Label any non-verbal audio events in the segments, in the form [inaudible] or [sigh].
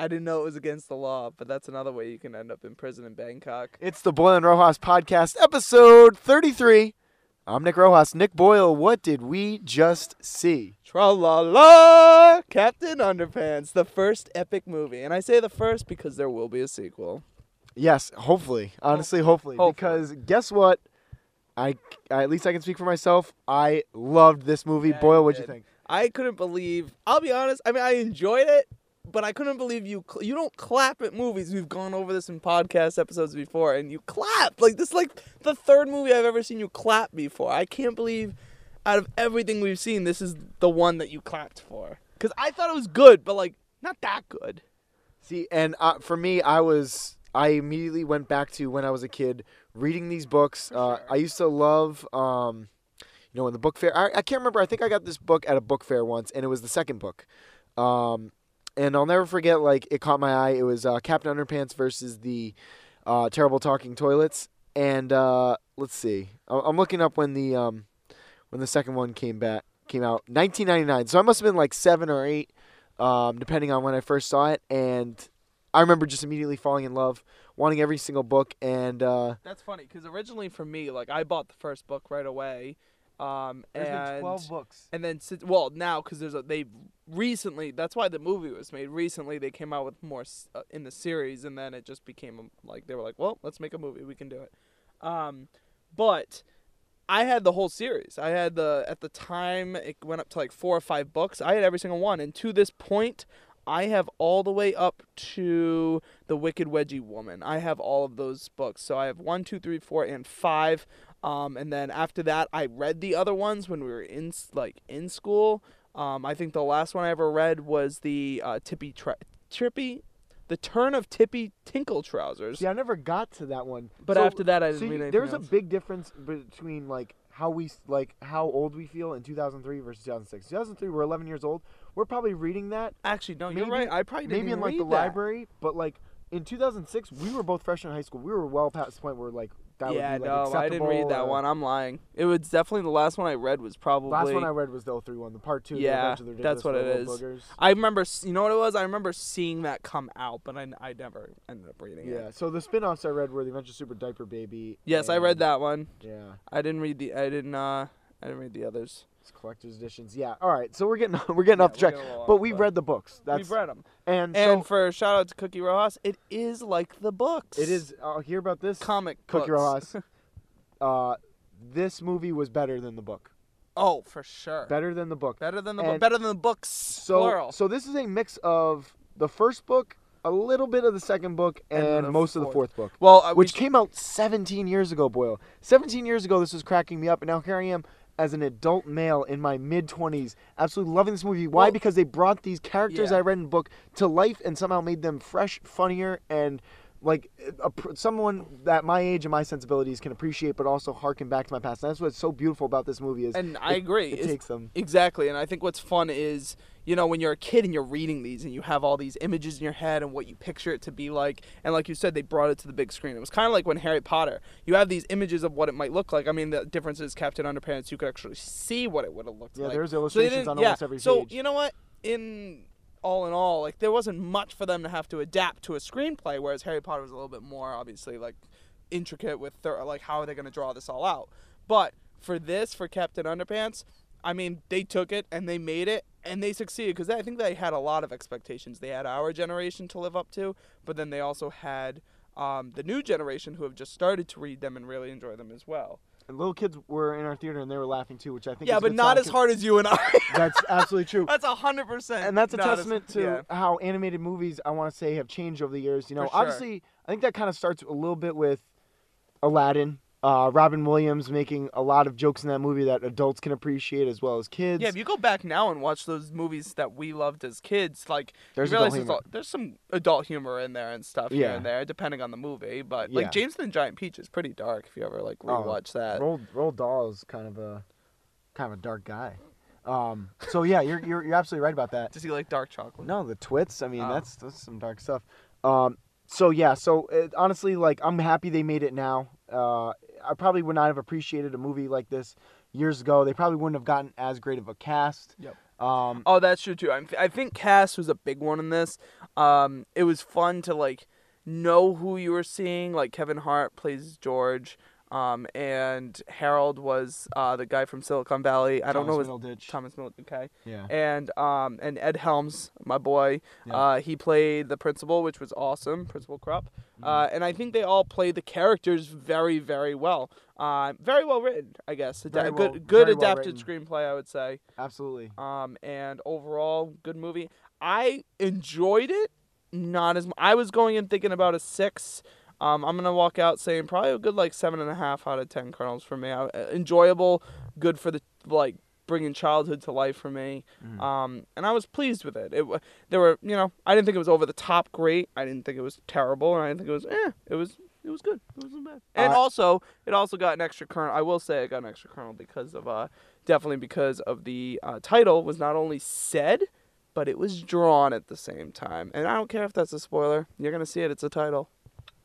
I didn't know it was against the law, but that's another way you can end up in prison in Bangkok. It's the Boyle and Rojas podcast, episode 33. I'm Nick Rojas. Nick Boyle, what did we just see? Tra la la! Captain Underpants, the first epic movie. And I say the first because there will be a sequel. Yes, hopefully. Honestly, hopefully. Hopefully. Because guess what? I, I at least I can speak for myself. I loved this movie. Yeah, Boyle, what'd you think? I couldn't believe. I'll be honest. I mean, I enjoyed it, but I couldn't believe you. cl- You don't clap at movies. We've gone over this in podcast episodes before, and you clap like this. Is like the third movie I've ever seen you clap before. I can't believe, out of everything we've seen, this is the one that you clapped for. Because I thought it was good, but like not that good. See, and uh, for me, I was I immediately went back to when I was a kid reading these books. Uh, sure. I used to love, um, you know, in the book fair. I, I can't remember. I think I got this book at a book fair once, and it was the second book. Um, and I'll never forget. Like it caught my eye. It was uh, Captain Underpants versus the uh, Terrible Talking Toilets. And uh, let's see. I- I'm looking up when the um, when the second one came back came out 1999 so i must have been like seven or eight um, depending on when i first saw it and i remember just immediately falling in love wanting every single book and uh, That's funny because originally for me, like I bought the first book right away. Um, and books And then, well, now because there's a they recently. That's why the movie was made. Recently, they came out with more uh, in the series, and then it just became um, like they were like, well, let's make a movie. We can do it. Um, but I had the whole series. I had the at the time it went up to like four or five books. I had every single one, and to this point. I have all the way up to the Wicked Wedgie Woman. I have all of those books. So I have one, two, three, four, and five. Um, and then after that, I read the other ones when we were in like in school. Um, I think the last one I ever read was the uh, Tippy Tra- Trippy, the Turn of Tippy Tinkle Trousers. Yeah, i never got to that one But So- after that, I didn't see, read anything there's else. a big difference between like how we like how old we feel in 2003 versus 2006 2003 we're 11 years old we're probably reading that Actually, no, you're right. I probably didn't maybe in like the that. library but like in 2006 we were both freshmen in high school we were well past the point where like that yeah, would be like no, I didn't read that or- one. I'm lying. It was definitely the last one I read was probably. The Last one I read was the 03 one, the part two. the Yeah, of the that's what it Little. Boogers. I remember, s- you know what it was? I remember seeing that come out, but I, I never ended up reading it. Yeah, so the spin-offs I read were the Adventures of Super Diaper Baby. Yes, I read and- that one. Yeah, I didn't read the. I didn't. Uh, I didn't read the others. it's collector's editions. Yeah, all right. So we're getting [laughs] we're getting off the track, we're getting a little but we've read the books. That's We've read them. And, And so for shout out to Cookie Rojas, it is like the books. it is. I'll hear about this. comic Cookie books. Rojas. [laughs] uh, this movie was better than the book. Oh, for sure. Better than the book. Better than the book. Better than the books. So plural. so this is a mix of the first book, a little bit of the second book, And and, most of the fourth. fourth book. well, uh, we which sh- came out 17 years ago, Boyle. 17 years ago, this was cracking me up, and now here I am as an adult male in my mid 20s, absolutely loving this movie. Why? Well- because they brought these characters Yeah. I read in the book to life and somehow made them fresh, funnier, and like a, someone that my age and my sensibilities can appreciate, but also harken back to my past. And that's what's so beautiful about this movie is and I agree. It It's- takes them. Exactly, and I think what's fun is you know when you're a kid and you're reading these and you have all these images in your head and what you picture it to be like, and like you said, they brought it to the big screen. It was kind of like when Harry Potter, you have these images of what it might look like. I mean, the difference is Captain Underpants, you could actually see what it would have looked Yeah, like. Yeah, there's So illustrations didn't- on yeah, almost every So page. you know what? In all in all, like there wasn't much for them to have to adapt to a screenplay, whereas Harry Potter was a little bit more obviously like intricate with their, like how are they going to draw this all out. But for this, for Captain Underpants, I mean, they took it and they made it and they succeeded because I think they had a lot of expectations. They had our generation to live up to, but then they also had um, the new generation who have just started to read them and really enjoy them as well. And little kids were in our theater and they were laughing too, which I think Yeah, but not as hard as you and I. [laughs] That's absolutely true. That's a hundred percent. and that's a not as- testament to yeah. how animated movies I want to say have changed over the years. You know, sure. obviously, I think that kind of starts a little bit with Aladdin. Uh, Robin Williams making a lot of jokes in that movie that adults can appreciate as well as kids. Yeah, if you go back now and watch those movies that we loved as kids, like There's you realize adult there's, there's some adult humor in there and stuff here and there, depending on the movie. But Yeah. like James and the Giant Peach is pretty dark if you ever like Oh, rewatch that. Roald Roald Dahl is kind of a kind of a dark guy. Um, so yeah, you're, you're you're absolutely right about that. [laughs] Does he like dark chocolate? No, the twits. I mean, Oh. that's that's some dark stuff. Um, so yeah, so it, honestly, like I'm happy they made it now. Uh, I probably would not have appreciated a movie like this years ago. They probably wouldn't have gotten as great of a cast. Yep. Um, Oh, that's true too. I, I think cast was a big one in this. Um, it was fun to like know who you were seeing. Like Kevin Hart plays George, um, and Harold was uh, the guy from Silicon Valley. I don't know his Middleditch. Thomas Middle. Okay, Yeah. and um, and Ed Helms, my boy. Yeah. Uh, he played the principal, which was awesome, Principal Krupp. Uh, and I think they all played the characters very, very well. Uh, very well written, I guess. Ada- Very good, good very well adapted screenplay, I would say. Absolutely. Um, and overall, good movie. I enjoyed it. Not as I was going in thinking about a six. Um, I'm gonna walk out saying probably a good like seven and a half out of ten kernels for me. I, uh, enjoyable, good for the like bringing childhood to life for me. Mm. Um, and I was pleased with it. It there were you know I didn't think it was over the top great. I didn't think it was terrible, and I didn't think it was eh. It was it was good. It wasn't bad. And Uh, also it also got an extra kernel. I will say it got an extra kernel because of uh definitely because of the uh, title was not only said but it was drawn at the same time. And I don't care if that's a spoiler. You're gonna see it. It's a title.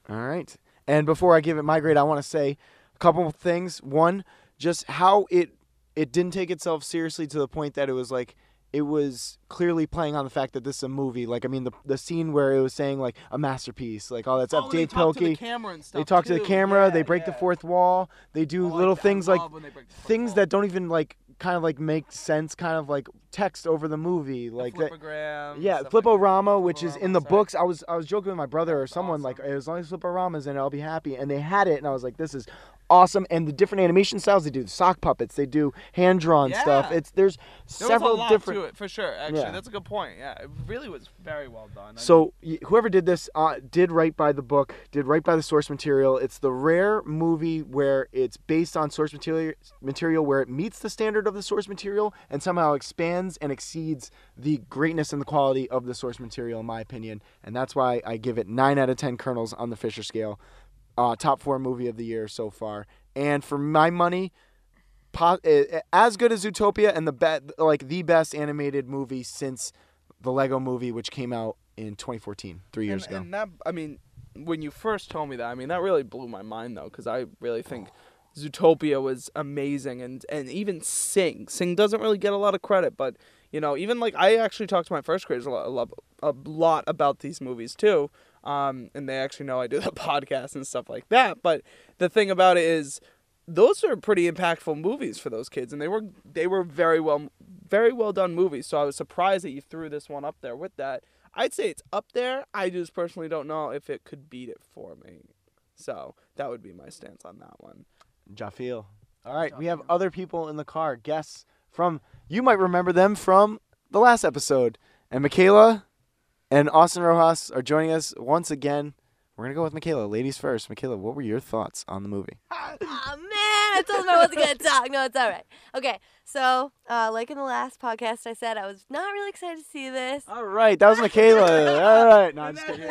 All right. And before I give it my grade, I want to say a couple of things. One, just how it it didn't take itself seriously to the point that it was like it was clearly playing on the fact that this is a movie. Like I mean the the scene where it was saying like a masterpiece, like all that stuff. Dav Pilkey. camera and They talk to the camera. they break the fourth wall. They Oh, do little things like things that don't even like kind of like make sense. Kind of like text over the movie, like that. Yeah, Fliporama, which is in the books. I was I was joking with my brother or someone like, as long as Fliporama's in it, I'll be happy. And they had it, and I was like, this is awesome. And the different animation styles they do, sock puppets, they do hand drawn stuff. It's there's There several was a lot different. to it for sure. Actually, Yeah. that's a good point. Yeah, it really was very well done. I So whoever did this uh, did right by the book, did right by the source material. It's the rare movie where it's based on source material, material where it meets the standard of the source material and somehow expands and exceeds the greatness and the quality of the source material, in my opinion. And that's why I give it nine out of ten kernels on the Fisher scale. Uh, top four movie of the year so far. And for my money, po- eh, as good as Zootopia and the be- like the best animated movie since the Lego Movie, which came out in 2014, three years and, ago. And that, I mean, when you first told me that, I mean, that really blew my mind though, because I really think Zootopia was amazing, and and even Sing, Sing doesn't really get a lot of credit, but you know, even like I actually talked to my first graders a lot, a lot about these movies too, um, and they actually know I do the [laughs] podcast and stuff like that. But the thing about it is, those are pretty impactful movies for those kids, and they were they were very well very well done movies. So I was surprised that you threw this one up there with that. I'd say it's up there. I just personally don't know if it could beat it for me. So that would be my stance on that one. Jafil. All right, we have other people in the car. Guests from you might remember them from the last episode. And Mikayla and Austin Rojas are joining us once again. We're gonna go with Mikayla. Ladies first. Mikayla, what were your thoughts on the movie? Oh [laughs] man, I told him I wasn't gonna talk. No, it's all right. Okay, so uh, like in the last podcast, I said I was not really excited to see this. All right, that was Mikayla. All right, no, I'm just [laughs] kidding.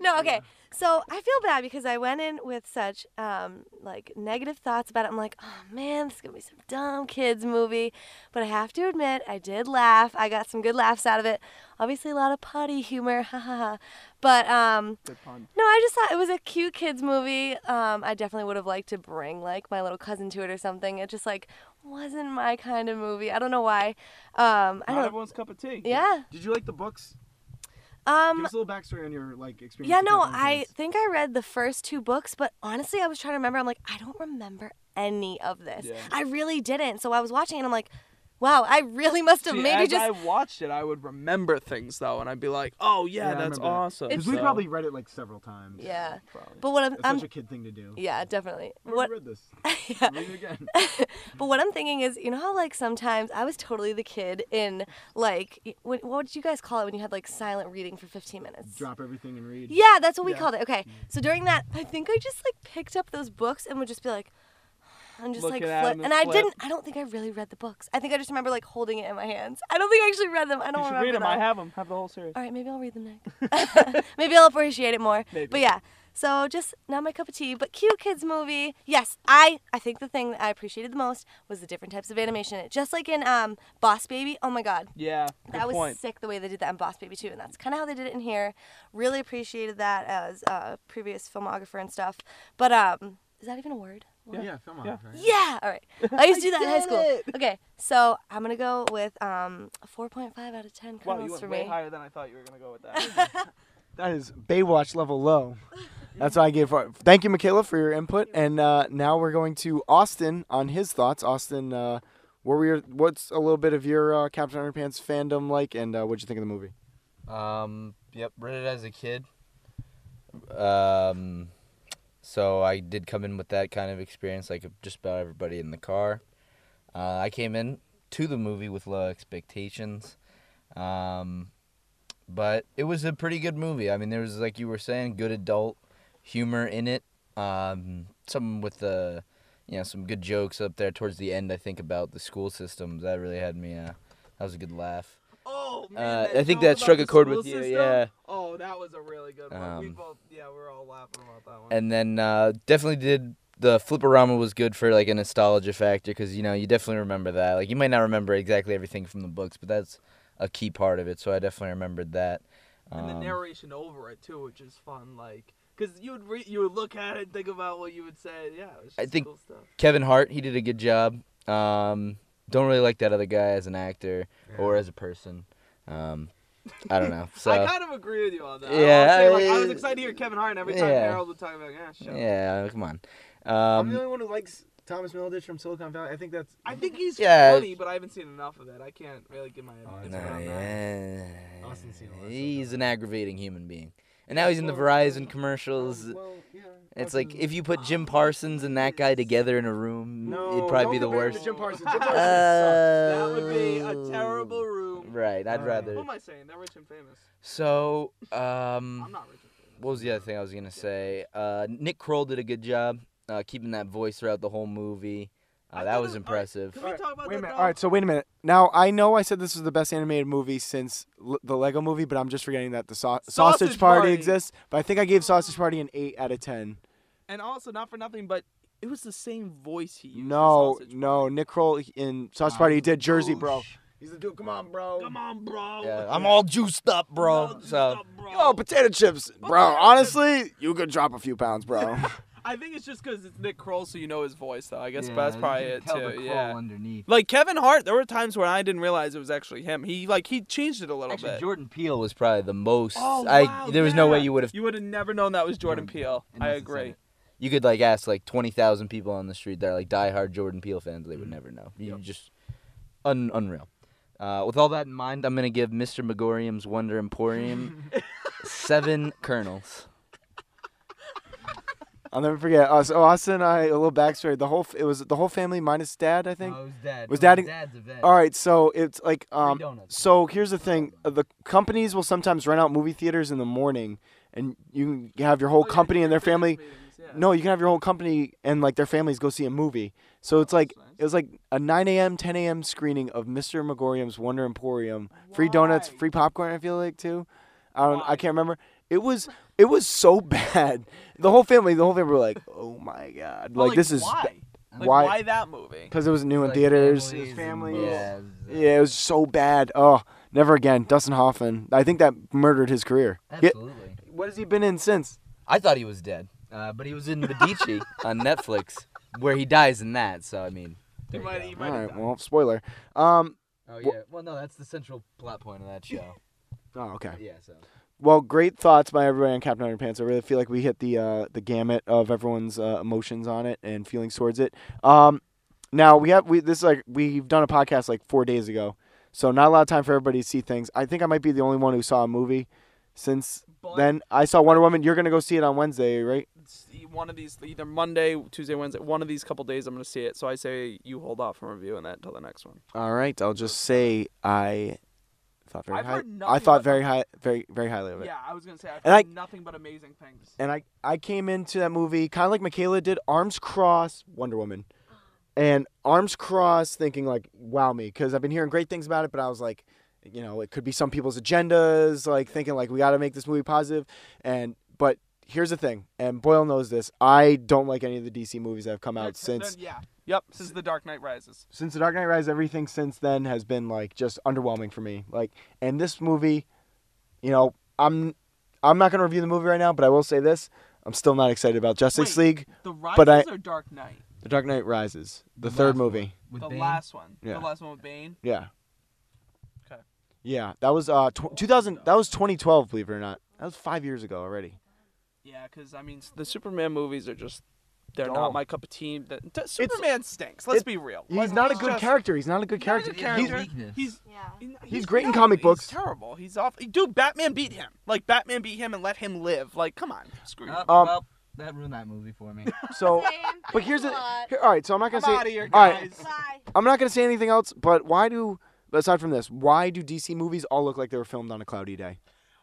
No, okay. So I feel bad because I went in with such um, like negative thoughts about it. I'm like, oh man, this is gonna be some dumb kids movie. But I have to admit, I did laugh. I got some good laughs out of it. Obviously, a lot of potty humor, [laughs] ha ha ha. But um, no, I just thought it was a cute kids movie. Um, I definitely would have liked to bring like my little cousin to it or something. It just like wasn't my kind of movie. I don't know why. Um, I Not don't. everyone's cup of tea. Yeah. Did you like the books? Um, a little backstory on your like experience. yeah, no, I think I read the first two books, but honestly, I was trying to remember. I'm like, I don't remember any of this. Yeah. I really didn't. So I was watching and I'm like, wow, I really must have See, maybe as just. I watched it, I would remember things though, and I'd be like, "Oh yeah, Yeah, I that's remember that. awesome." Because we So- probably read it like several times. yeah. Probably. But what I'm, It's I'm such a kid thing to do. yeah, definitely. I've What read this. yeah. [laughs] Read it again. [laughs] But what I'm thinking is, you know how like sometimes I was totally the kid in like y- what, what did you guys call it when you had like silent reading for 15 minutes? Drop everything and read. Yeah, that's what we Yeah. called it. Okay. Mm. So during that, I think I just like picked up those books and would just be like and just like flip. And and I didn't I don't think I really read the books. I think I just remember like holding it in my hands. I don't think I actually read them. I don't You should remember read them. them. I have them. Have the whole series. All right, maybe I'll read them next. [laughs] [laughs] maybe I'll appreciate it more. Maybe. But yeah. So just not my cup of tea, but cute kids movie. Yes, I I think the thing that I appreciated the most was the different types of animation. Just like in um Boss Baby. Oh my god. Yeah. That was point. sick the way they did that in Boss Baby too, and that's kind of how they did it in here. Really appreciated that as a previous filmographer and stuff. But um, is that even a word? Yeah, film Yeah. Yeah. All right. I used to do that in high [laughs] school. it. Okay, so I'm gonna go with um a 4.5 out of 10 Wow, you kernels went for way me. higher than I thought you were gonna go with that. [laughs] That is Baywatch level low. That's what I gave. For, thank you, Mikayla, for your input. And uh, now we're going to Austin on his thoughts. Austin, uh, what were your, what's a little bit of your uh, Captain Underpants fandom like, and uh, what'd you think of the movie? Um, yep, read it as a kid. Um, so I did come in with that kind of experience, like just about everybody in the car. Uh, I came in to the movie with low expectations, um, but it was a pretty good movie. I mean, there was like you were saying, good adult humor in it. Um, some with the, you know, some good jokes up there towards the end. I think about the school systems that really had me. Uh, that was a good laugh. oh man, Uh, I think that struck a chord with you, system? yeah. Oh, that was a really good one. we Um, both, yeah, we are all laughing about that one. and then uh, definitely did the fliporama was good for like a nostalgia factor because you know you definitely remember that like you might not remember exactly everything from the books but that's a key part of it so i definitely remembered that and the Um, narration over it too, which is fun. Like, cause you would re- you would look at it and think about what you would say. Yeah, it was just I think- cool stuff. kevin hart he did a good job um, don't really like that other guy as an actor or as a person um, i don't know [laughs] so I kind of agree with you on that. Yeah, I, was, like, I was uh, excited to hear Kevin Hart, and every time Yeah. Harold would talk about, yeah, shut yeah come on I'm the um, only one who likes Thomas Middleditch from Silicon Valley. I think that's. I think he's Yeah. funny, but I haven't seen enough of it. I can't really give my Oh, opinion on that. yeah. Austin's seen a lot of he's an aggravating human being and now he's in the verizon commercials um, Well, yeah, It's like if you put Jim ah, Parsons and that guy together in a room, No, it'd probably be don't the worst. to Jim Parsons. Jim [laughs] Parsons That would be a oh. terrible room. Right, I'd rather. What am I saying? They're rich and famous. So, [laughs] I'm um, not rich and famous. what was the other thing I was gonna say? Uh, Nick Kroll did a good job uh, keeping that voice throughout the whole movie. Uh, that was it- impressive. Can we talk about Wait a minute. though? All right, so wait a minute. Now I know I said this was the best animated movie since L- the Lego Movie, but I'm just forgetting that the sau- Sausage, Sausage Party, Party. exists. But I think I gave Sausage Party an eight out of ten. And also, not for nothing, but it was the same voice he used. in No, Sausage no, Party. Nick Kroll in Sausage Nah, Party he did Jersey, bro. Douche. He's the dude. Come on, bro. Come on, bro. Yeah, I'm all juiced up, bro. No, So, stop, bro. Yo, potato chips, bro. Potato Honestly, you could drop a few pounds, bro. [laughs] I think it's just because it's Nick Kroll, so you know his voice, though. I guess that's probably it too. Yeah. underneath. Like Kevin Hart, there were times where I didn't realize it was actually him. He like he changed it a little Actually, bit. Jordan Peele was probably the most. Oh, I wow, there was no way you would have. You would have never known that was Jordan Peele. I Unless it's in agree. You could like ask like twenty thousand people on the street that are like diehard Jordan Peele fans. They would mm. never know. You just un- unreal. Uh, with all that in mind, I'm gonna give Mr. Magorium's Wonder Emporium [laughs] seven kernels. I'll never forget. Uh, so Austin and I, a little backstory. The whole f- it was the whole family minus dad, I think. it was dad. Was dad in- dad's event. All right, so it's like um donuts. so here's the thing. Uh, The companies will sometimes rent out movie theaters in the morning and you can have your whole Oh, yeah, company and their [laughs] family meetings, yeah. No, you can have your whole company and like their families go see a movie. So it's Oh, like nice. it was like a 9 a.m., 10 a.m. screening of Mr. Magorium's Wonder Emporium. Free donuts, free popcorn. I feel like too. I don't. I can't remember. It was it was so [laughs] bad. The whole family, the whole family were like, "Oh my god!" But, Like, this is why? Like, why- why that movie? because it was new in Like theaters. families It families. Yeah. it was, Yeah, it was so bad. Oh, never again. Dustin Hoffman. I think that murdered his career. Yeah, Absolutely. what has he been in since? I thought he was dead, uh, but he was in Medici [laughs] on Netflix, where he dies in that. So I mean. He might, he might have right. died. Well, spoiler. Um. Oh Wha- yeah. Well, no, that's the central plot point of that show. [laughs] Oh, okay. yeah. So. Well, great thoughts by everybody on Captain Underpants. I really feel like we hit the uh, the gamut of everyone's uh, emotions on it and feelings towards it. Um, now we have we this is like we've done a podcast like four days ago, so not a lot of time for everybody to see things. I think I might be the only one who saw a movie since But then. I saw Wonder Woman. You're gonna go see it on Wednesday, right? one of these, either Monday, Tuesday, Wednesday, one of these couple days, I'm gonna see it. So I say you hold off from reviewing that until the next one. All right. I'll just say I thought very I've high. I thought very high, very very highly of it. Yeah, I was gonna say I've And I- nothing but amazing things. and I I came into that movie kind of like Mikayla did, arms crossed, Wonder Woman, [gasps] and arms crossed, thinking like, wow me, because I've been hearing great things about it, but I was like, you know, it could be some people's agendas, like thinking like we got to make this movie positive, and but here's the thing, and Boyle knows this, I don't like any of the DC movies that have come out Then- since yeah, yep, since The Dark Knight Rises. since The Dark Knight Rises, everything since then has been like just underwhelming for me. Like, and this movie, you know, I'm I'm not gonna review the movie right now, but I will say this: I'm still not excited about Justice Wait. League. The Rises But I- or Dark Knight? The Dark Knight Rises, the The third last one. movie. With the Bane? last one. Yeah. The last one with Bane. Yeah. Okay. Yeah, that was uh tw- 2000. That was 2012. Believe it or not, that was five years ago already. Yeah, because I mean, the Superman movies are just. They're Dull. not my cup of tea. The, t- Superman stinks. Let's it- be real. He's Like, not a good just- character. He's not a good He's not a character. He's- character. weakness. He's Yeah. he's, great in no, comic he's books. terrible. He's off. Dude, Batman beat him. Like Batman beat him and let him live. Like, come on, screw you. Oh, Um, well, that ruined that movie for me. [laughs] so, Same. but here's the. A. Here, all right, so I'm not gonna say. out of here, all right. Bye. I'm not gonna say anything else. But why do? Aside from this, why do DC movies all look like they were filmed on a cloudy day?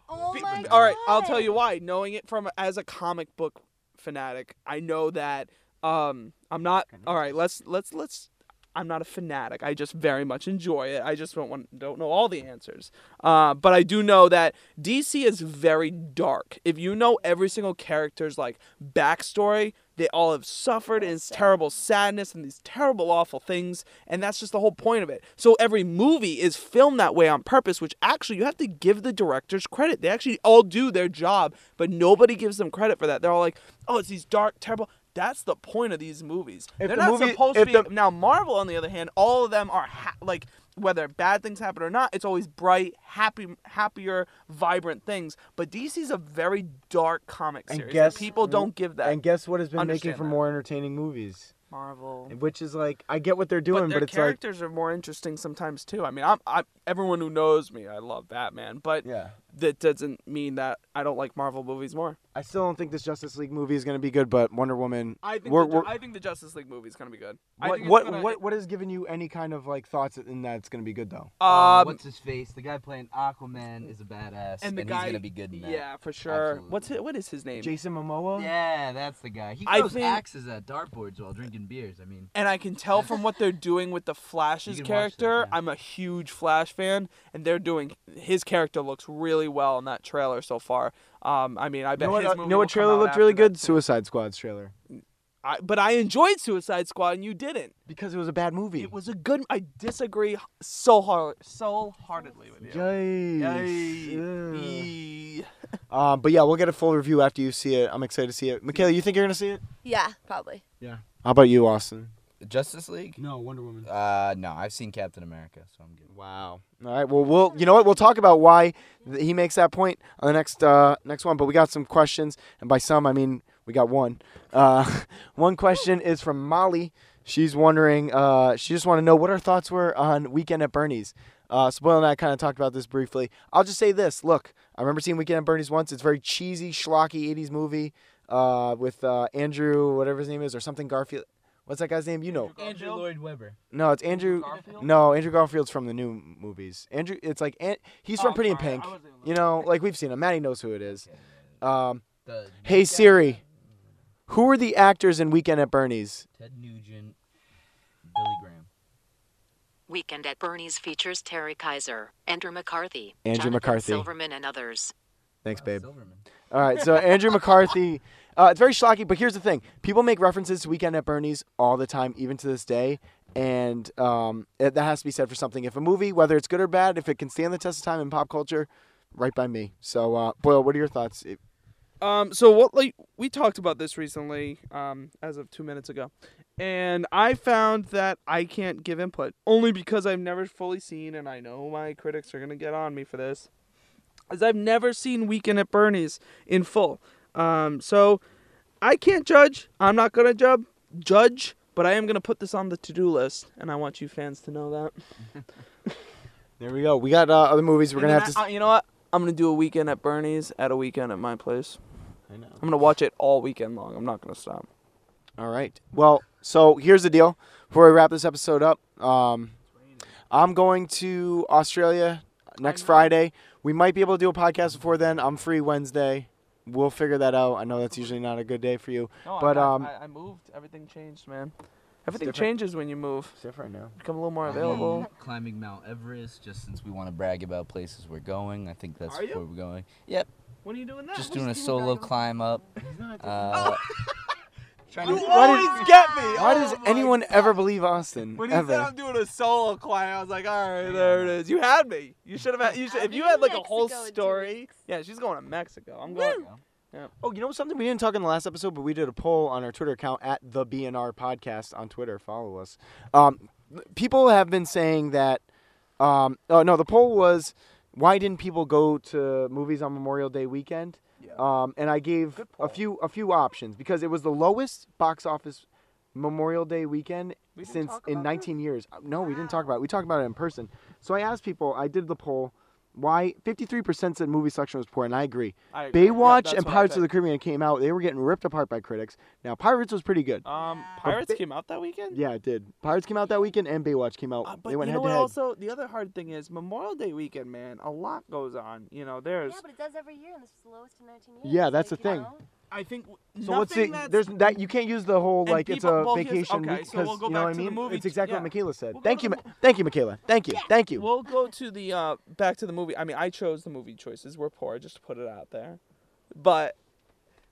Oh Be- my all right, I'll tell you why. Knowing it from as a comic book fanatic, I know that um I'm not all right, let's let's let's I'm not a fanatic. I just very much enjoy it. I just don't want don't know all the answers. Uh, but I do know that DC is very dark. If you know every single character's like backstory, they all have suffered and it's terrible sadness and these terrible awful things, and that's just the whole point of it. So every movie is filmed that way on purpose, which actually you have to give the directors credit. They actually all do their job, but nobody gives them credit for that. They're all like, "Oh, it's these dark, terrible." That's the point of these movies. If They're the not movie- supposed to be. the- now Marvel, on the other hand, all of them are ha- like whether bad things happen or not. It's always bright, happy, happier, vibrant things. But DC's a very dark comic And series. guess- people don't give that. And guess what has been making for that. more entertaining movies? Marvel. Which is like, I get what they're doing, but but, their it's like, characters are more interesting sometimes too. I mean, I'm, I'm everyone who knows me, I love Batman, but yeah. that doesn't mean that I don't like Marvel movies more. I still don't think this Justice League movie is gonna be good, but Wonder Woman. I think We're- the, we're- I think the Justice League movie is gonna be good. I What think what, gonna- what what has given you any kind of like thoughts in that it's gonna be good though? Uh, Um, what's his face? The guy playing Aquaman is a badass, and the he's guy gonna be good in that. Yeah, for sure. Absolutely. What's it? What is his name? Jason Momoa. Yeah, that's the guy. He I throws think- axes at dartboards while drinking beers. I mean, And I can tell from what they're doing with the [laughs] Flash's You can watch that, character. yeah. I'm a huge Flash fan, and they're doing his character looks really well in that trailer so far. Um, I mean, I You bet know what? his movie you know will what come trailer looked really good? Suicide Squad's trailer. I, but I enjoyed Suicide Squad, and you didn't. Because it was a bad movie. It was a good. I disagree so hard, so heartedly with you. Yikes. Yay. Ugh. Yee. Um, but yeah, we'll get a full review after you see it. I'm excited to see it. Mikayla, you think you're gonna see it? Yeah, probably. How about you, Austin? Justice League. No, Wonder Woman. Uh, no, I've seen Captain America, so I'm good. Wow. All right. Well, we'll you know what? We'll talk about why th- he makes that point on the next uh, next one. But we got some questions, and by some I mean we got one. Uh, [laughs] one question is from Molly. She's wondering. Uh, she just want to know what our thoughts were on Weekend at Bernie's. Uh, Spoil and I kind of talked about this briefly. I'll just say this. Look, I remember seeing Weekend at Bernie's once. It's a very cheesy, schlocky '80s movie uh, with uh, Andrew, whatever his name is, or something Garfield. What's that guy's name? You know. Andrew Lloyd Webber. No, it's Andrew. Garfield? No, Andrew Garfield's from the new movies. Andrew, it's like An- he's from Oh, Pretty in Pink. You know, like we've seen him. Maddie knows who it is. Um, The hey Siri, who are the actors in Weekend at Bernie's? Ted Nugent, Billy Graham. Weekend at Bernie's features Terry Kiser, Andrew McCarthy, Andrew Jonathan McCarthy. Silverman, and others. Thanks, babe. Silverman. All right, so Andrew McCarthy. Uh, it's very schlocky, but here's the thing: people make references to Weekend at Bernie's all the time, even to this day, and um, it, that has to be said for something. If a movie, whether it's good or bad, if it can stand the test of time in pop culture, right by me. So, uh, Boyle, what are your thoughts? Um, so what like we talked about this recently, um, as of two minutes ago, and I found that I can't give input only because I've never fully seen, and I know my critics are gonna get on me for this, as I've never seen Weekend at Bernie's in full. Um, so I can't judge. I'm not gonna judge. Judge, but I am gonna put this on the to-do list, and I want you fans to know that. [laughs] There we go. We got uh, other movies we're And gonna have to. I- uh, you know what? I'm gonna do a weekend at Bernie's at a weekend at my place. I know. I'm gonna watch it all weekend long. I'm not gonna stop. All right. Well, so here's the deal. Before we wrap this episode up, um, I'm going to Australia next. Friday. We might be able to do a podcast before then. I'm free Wednesday. We'll figure that out. I know that's usually not a good day for you. No, But, I, um, I, I moved. Everything changed, man. Everything different. changes when you move. It's different now. Become a little more I'm available. Climbing Mount Everest, just since we want to brag about places we're going. I think that's Are you? where we're going. Yep, When are you doing that? just doing a solo climb up. Uh, trying You to- Why did- always get me. Why Oh does anyone God. ever believe Austin? When he said. I'm doing a solo climb, I was like, all right, there it is. You had me. You should have had. You should, I'll if you had like a whole Mexico in two story. Yeah, she's going to Mexico. I'm going. Oh, you know something we didn't talk in the last episode, but we did a poll on our Twitter account at the BNR Podcast on Twitter. Follow us. Um, people have been saying that. Um, oh no, the poll was why didn't people go to movies on Memorial Day weekend? Um, and I gave a few a few options because it was the lowest box office Memorial Day weekend We since in about 19 years. No, we didn't talk about it. We talked about it in person. So I asked people. I did the poll. Why 53% said movie selection was poor, and I agree. I agree. Baywatch that's and Pirates of the. Caribbean came out. They were getting ripped apart by critics. Now Pirates was pretty good. Um, Pirates Ba- came out that weekend. Yeah, it did. Pirates came out that weekend, and Baywatch came out. Uh, but they went you know head what? to head. Also, the other hard thing is Memorial Day weekend, man. A lot goes on. You know, there's. Yeah, but it does every year, and this is the lowest in 19 years. Yeah, that's like, the thing. know? I think. so what's the? There's that you can't use the whole like it's a vacation okay, week so we'll go you know back what I the mean. movie. It's exactly Yeah. what Mikayla said. We'll Thank you, Ma- thank you, Mikayla. Thank you, thank you. We'll go to the uh, back to the movie. I mean, I chose the movie choices. We're poor, just to put it out there. But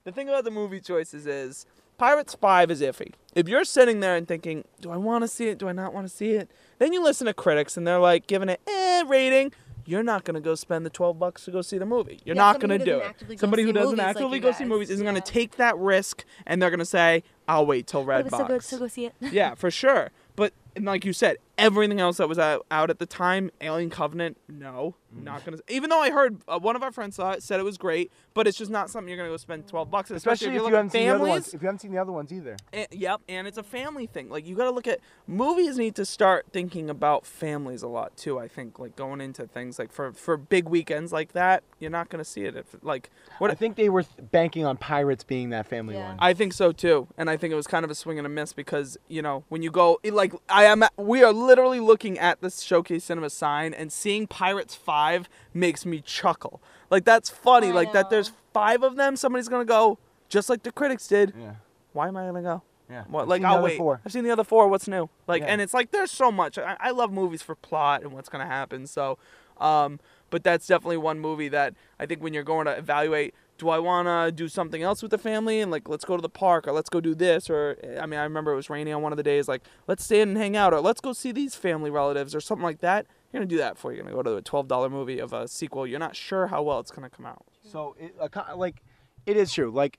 the thing about the movie choices is Pirates Five is iffy. If you're sitting there and thinking, "Do I want to see it? Do I not want to see it?" Then you listen to critics and they're like giving it eh rating. You're not gonna go spend the twelve bucks to go see the movie. You're Yeah, not gonna do it. Somebody who doesn't actively go see movies isn't gonna take that risk and they're gonna say, "I'll wait till it's so good, Redbox." so go see it. yeah, for sure. But and like you said, everything else that was out, out at the time, Alien Covenant, no, Mm. not gonna. Even though I heard uh, one of our friends saw it, said it was great, but it's just not something you're gonna go spend twelve bucks. on, Especially if you're you haven't at seen the other ones. If you haven't seen the other ones either. And- yep, and it's a family thing. Like you got to look at movies need to start thinking about families a lot too. I think like going into things like for for big weekends like that, you're not gonna see it if like what I think they were th- banking on Pirates being that family Yeah. one. I think so too, and I think it was kind of a swing and a miss because you know when you go it, like I am, we are literally looking at this showcase cinema sign and seeing Pirates Five makes me chuckle. Like that's funny. I like that. There's five of them. Somebody's gonna go just like the critics did. yeah. Why am I gonna go? Yeah. What? Like I'll wait. four. I've seen the other four. What's new? Like, Yeah. and it's like there's so much. I, I love movies for plot and what's gonna happen. So, um, but that's definitely one movie that I think when you're going to evaluate, do I want to do something else with the family and like let's go to the park or let's go do this or I mean I remember it was raining on one of the days like let's stay in and hang out or let's go see these family relatives or something like that. You're gonna do that before you're gonna go to a twelve dollar movie of a sequel. You're not sure how well it's gonna come out. So it, like, it is true. Like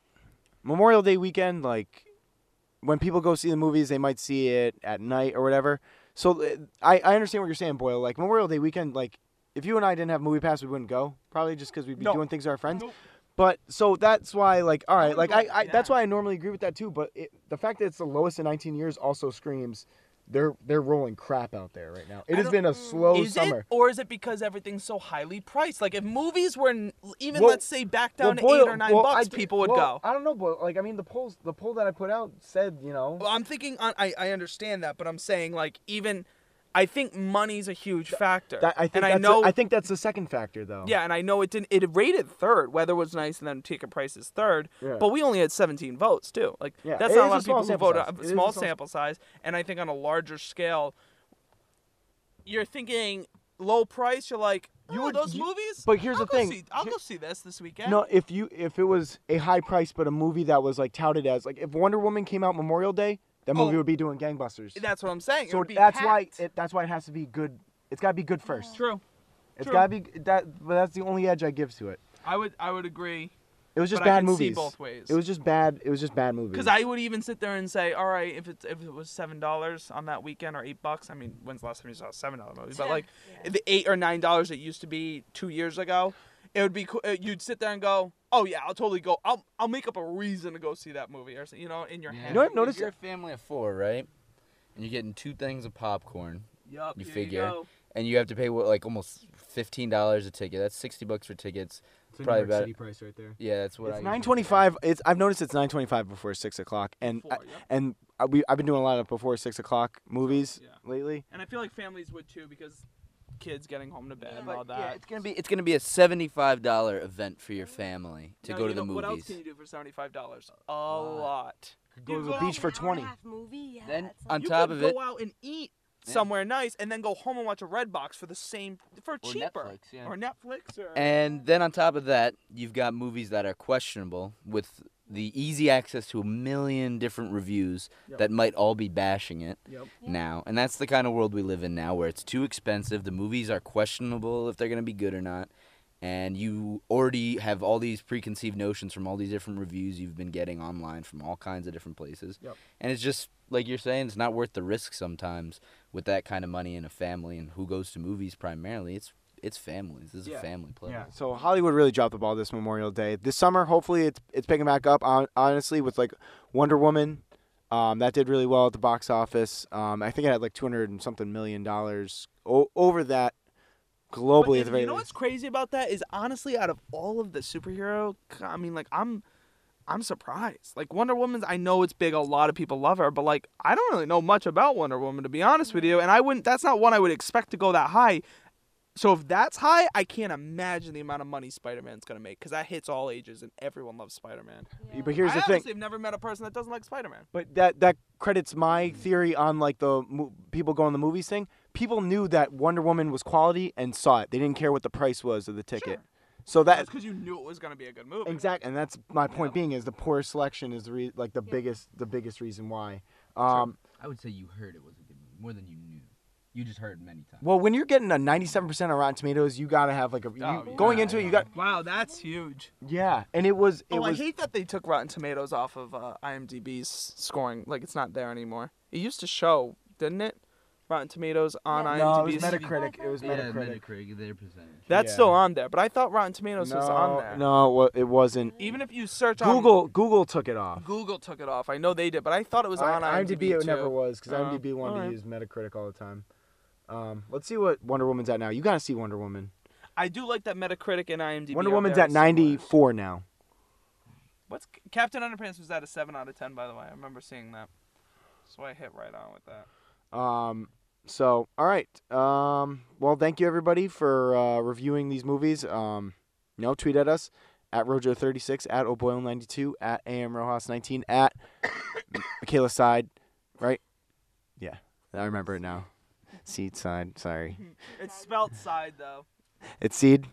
Memorial Day weekend, like when people go see the movies, they might see it at night or whatever. So uh, I I understand what you're saying, Boyle. Like Memorial Day weekend, like if you and I didn't have movie pass, we wouldn't go. Probably just because we'd be No. doing things with our friends. But so that's why, like, all right, like I, I that's why I normally agree with that too. But it, the fact that it's the lowest in 19 years also screams they're they're rolling crap out there right now. It I has been a mm, slow is summer. it, or is it because everything's so highly priced? Like if movies were even Well- let's say back down Well, to Boyle- eight or nine well, bucks, I people would well, go. I don't know, but like I mean, the polls, the poll that I put out said, you know, Well, I'm thinking. on- I I understand that, but I'm saying like even, I think money's a huge factor. that, I think and that's I know. I think that's the second factor though. yeah, and I know it didn't. It rated third. Weather was nice, and then ticket prices third. Yeah. But we only had 17 votes too. Like Yeah, that's it not a lot of people who size. A It is a small- sample size, and I think on a larger scale, you're thinking low price. You're like, You oh, would- those you- movies. but here's I'll the thing. see- I'll Here- go see this this weekend. No, if you if it was a high price but a movie that was like touted as like if Wonder Woman came out Memorial Day, that movie Oh. would be doing gangbusters. That's what I'm saying. It so would be that's why it, that's why it has to be good. It's got to be good oh. first. True. It's true. got to be that. But that's the only edge I give to it. I would I would agree. It was just But I bad can see movies. both ways. It was just bad. It was just bad movies. Because I would even sit there and say, all right, if it's if it was seven dollars on that weekend or eight bucks. I mean, when's the last time you saw a seven dollar movie? But like the eight or nine dollars it used to be two years ago, it would be. co- uh, You'd sit there and go, oh yeah, I'll totally go. I'll I'll make up a reason to go see that movie or you know in your head. You know what I've If noticed? You're a family of four, right? And you're getting two things of popcorn, Yup, You here figure. go. and you have to pay what, like almost fifteen dollars a ticket. That's sixty bucks for tickets. It's a probably New York about- City price right there. Yeah, that's what I. It's usually nine It's I've noticed it's nine twenty-five before six o'clock, and Before, I- yeah. and I, we I've been doing a lot of before six o'clock movies Yeah. lately. And I feel like families would too because kids getting home to bed and Yeah. all Yeah, it's gonna be it's gonna be a seventy-five dollar event for your family to Now, go to the know, What else can you do for seventy five dollars? A lot. lot. Go to the beach for hour and a twenty. movie, yeah, Then it's on you top could of it- go out and eat Yeah. somewhere nice and then go home and watch a red box for the same for Or cheaper Netflix, yeah. or netflix or And then on top of that, you've got movies that are questionable with the easy access to a million different reviews Yep. that might all be bashing it Yep. now. And that's the kind of world we live in now where it's too expensive. The movies are questionable if they're going to be good or not. and you already have all these preconceived notions from all these different reviews you've been getting online from all kinds of different places. Yep. And it's just like you're saying, it's not worth the risk sometimes with that kind of money in a family and who goes to movies primarily. It's it's families. This is Yeah. a family play. Yeah. So Hollywood really dropped the ball this Memorial Day. This summer, hopefully, it's it's picking back up. hon- Honestly, with like Wonder Woman, um, that did really well at the box office. Um, I think it had like two hundred and something million dollars o- over that globally. But at if- the you know what's crazy about that is honestly, out of all of the superhero, I mean, like I'm, I'm surprised. Like Wonder Woman's, I know it's big. A lot of people love her, but like I don't really know much about Wonder Woman to be honest with you. And I wouldn't. That's not one I would expect to go that high. So if that's high, I can't imagine the amount of money Spider-Man's gonna make because that hits all ages and everyone loves Spider-Man. But here's I the thing. honestly have never met a person that doesn't like Spider-Man. But that that credits my theory on like the mo- people going the movies thing. People knew that Wonder Woman was quality and saw it. They didn't care what the price was of the ticket. Sure. So That's because you knew it was gonna be a good movie. Exactly, and that's my point being is the poor selection is the re- like the biggest the biggest reason why. Um, I would say you heard it was a good movie more than you knew. You just heard many times. well, when you're getting a 97% on Rotten Tomatoes, you gotta have like a you, Oh, going yeah, into it. You got Wow, that's huge. yeah, and it was it oh, was I hate that they took Rotten Tomatoes off of uh, IMDb's scoring. Like it's not there anymore. It used to show, didn't it? Rotten Tomatoes on Yeah. no, it was Metacritic. It was yeah, Metacritic. Metacritic, their percentage. That's Yeah. still on there, but I thought Rotten Tomatoes was on there. no, it wasn't. Even if you search on Google Google took it off. Google took it off. I know they did, but I thought it was I- on IMDb, it too. never was because Oh, IMDb wanted alright. to use Metacritic all the time. Um, let's see what Wonder Woman's at now. You gotta see Wonder Woman. I do like that Metacritic and IMDb. Wonder are Woman's very at similar. 94 now. What's Captain Underpants was at a seven out of ten, by the way. I remember seeing that. So I hit right on with that. Um, so all right. Um, well, thank you everybody for uh, reviewing these movies. Um, you know, tweet at us at Rojo36 at O'Boyle92 at AM Rojas19 at [coughs] Mikayla Side, right? Yeah, I remember it now. Seed side. Sorry, It's spelt side though. it's Seed.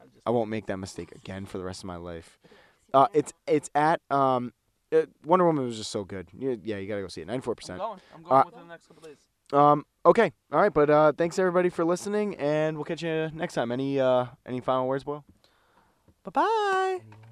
I'm just I won't make that mistake again for the rest of my life. Uh, it's it's at um, uh, Wonder Woman was just so good. You, yeah, you gotta go see it. Ninety four I'm percent. going. I'm going Uh, within the next couple days. Um. Okay. All right. But uh, thanks everybody for listening, and we'll catch you next time. Any uh, any final words, Boyle? Bye bye.